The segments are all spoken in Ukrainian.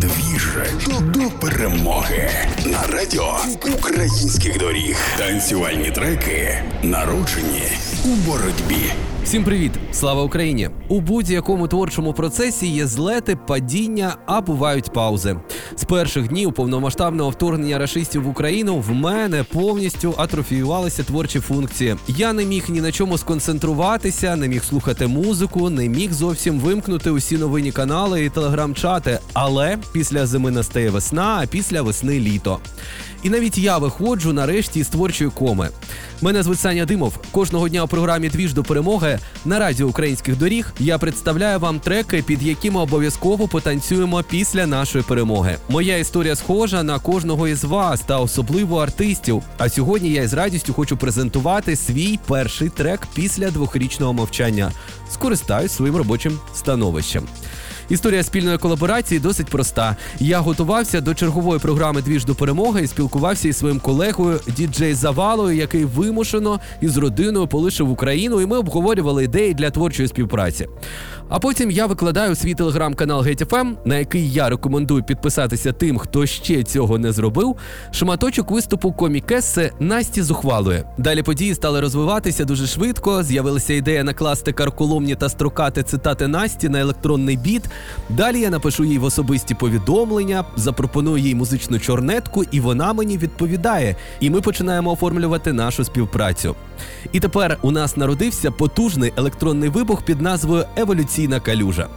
Двіж до перемоги на радіо українських доріг. Танцювальні треки народжені у боротьбі. Всім привіт! Слава Україні! У будь-якому творчому процесі є злети, падіння, а бувають паузи. З перших днів повномасштабного вторгнення рашистів в Україну в мене повністю атрофіювалися творчі функції. Я не міг ні на чому сконцентруватися, не міг слухати музику, не міг зовсім вимкнути усі новинні канали і телеграм-чати. Але після зими настає весна, а після весни літо. І навіть я виходжу нарешті з творчої коми. Мене звуть Саня Димов. Кожного дня у програмі Двіж до перемоги на радіо українських доріг я представляю вам треки, під якими обов'язково потанцюємо після нашої перемоги. Моя історія схожа на кожного із вас та особливо артистів. А сьогодні я із радістю хочу презентувати свій перший трек після двохрічного мовчання. Скористаюсь своїм робочим становищем. Історія спільної колаборації досить проста. Я готувався до чергової програми Двіж до перемоги і спілкувався із своїм колегою діджей Завалою, який вимушено із родиною полишив Україну, і ми обговорювали ідеї для творчої співпраці. А потім я викладаю свій телеграм-канал GetFM, на який я рекомендую підписатися тим, хто ще цього не зробив. Шматочок виступу комікеси Насті Зухвалої. Далі події стали розвиватися дуже швидко. З'явилася ідея накласти карколомні та строкати цитати Насті на електронний біт. Далі я напишу їй в особисті повідомлення, запропоную їй музичну чорнетку, і вона мені відповідає. І ми починаємо оформлювати нашу співпрацю. І тепер у нас народився потужний електронний вибух під назвою Еволюційна калюжа.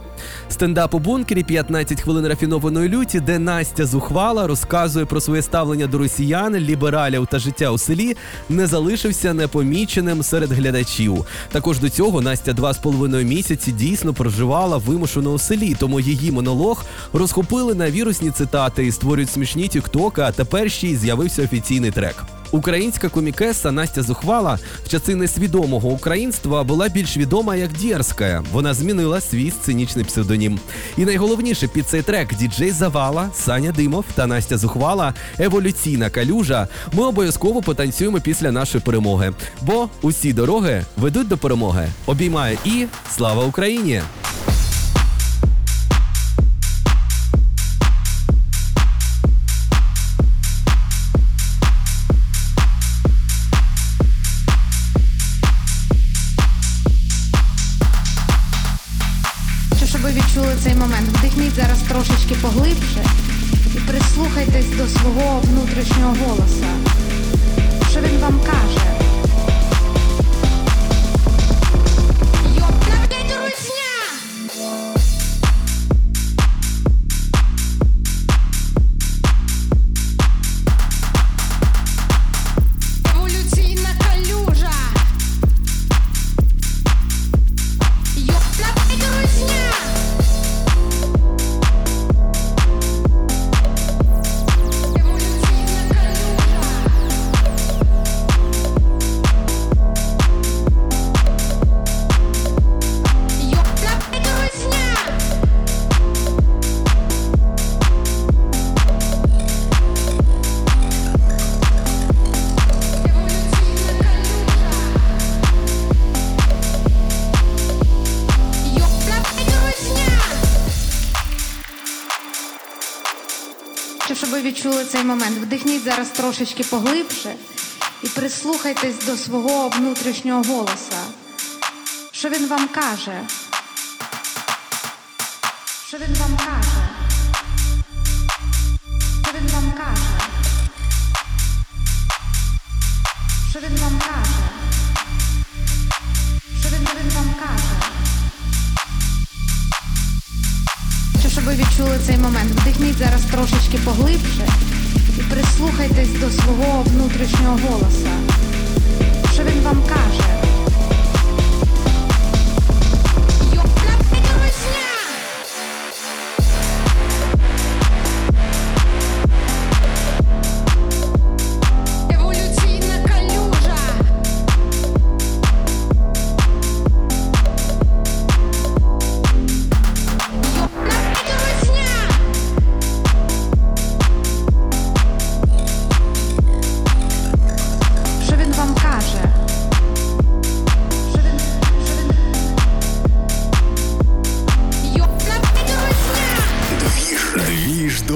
Стендап у бункері 15 хвилин рафінованої люті, де Настя зухвала розказує про своє ставлення до росіян, лібералів та життя у селі, не залишився непоміченим серед глядачів. Також до цього Настя два з половиною місяці дійсно проживала вимушено у селі, тому її монолог розхопили на вірусні цитати і створюють смішні тіктоки, а тепер ще й з'явився офіційний трек. Українська комікеса Настя Зухвала в часи несвідомого українства була більш відома як Дєрська. Вона змінила свій сценічний псевдонім. І найголовніше під цей трек діджей Завала, Саня Димов та Настя Зухвала еволюційна калюжа. Ми обов'язково потанцюємо після нашої перемоги. Бо усі дороги ведуть до перемоги. Обіймаю і слава Україні! Ви цей момент, вдихніть зараз трошечки поглибше і прислухайтесь до свого внутрішнього голоса. Що він вам каже? Ви відчули цей момент, вдихніть зараз трошечки поглибше і прислухайтесь до свого внутрішнього голоса. Що він вам каже? Що він вам каже? Відчули цей момент, вдихніть зараз трошечки поглибше і прислухайтесь до свого внутрішнього голоса. Що він вам каже?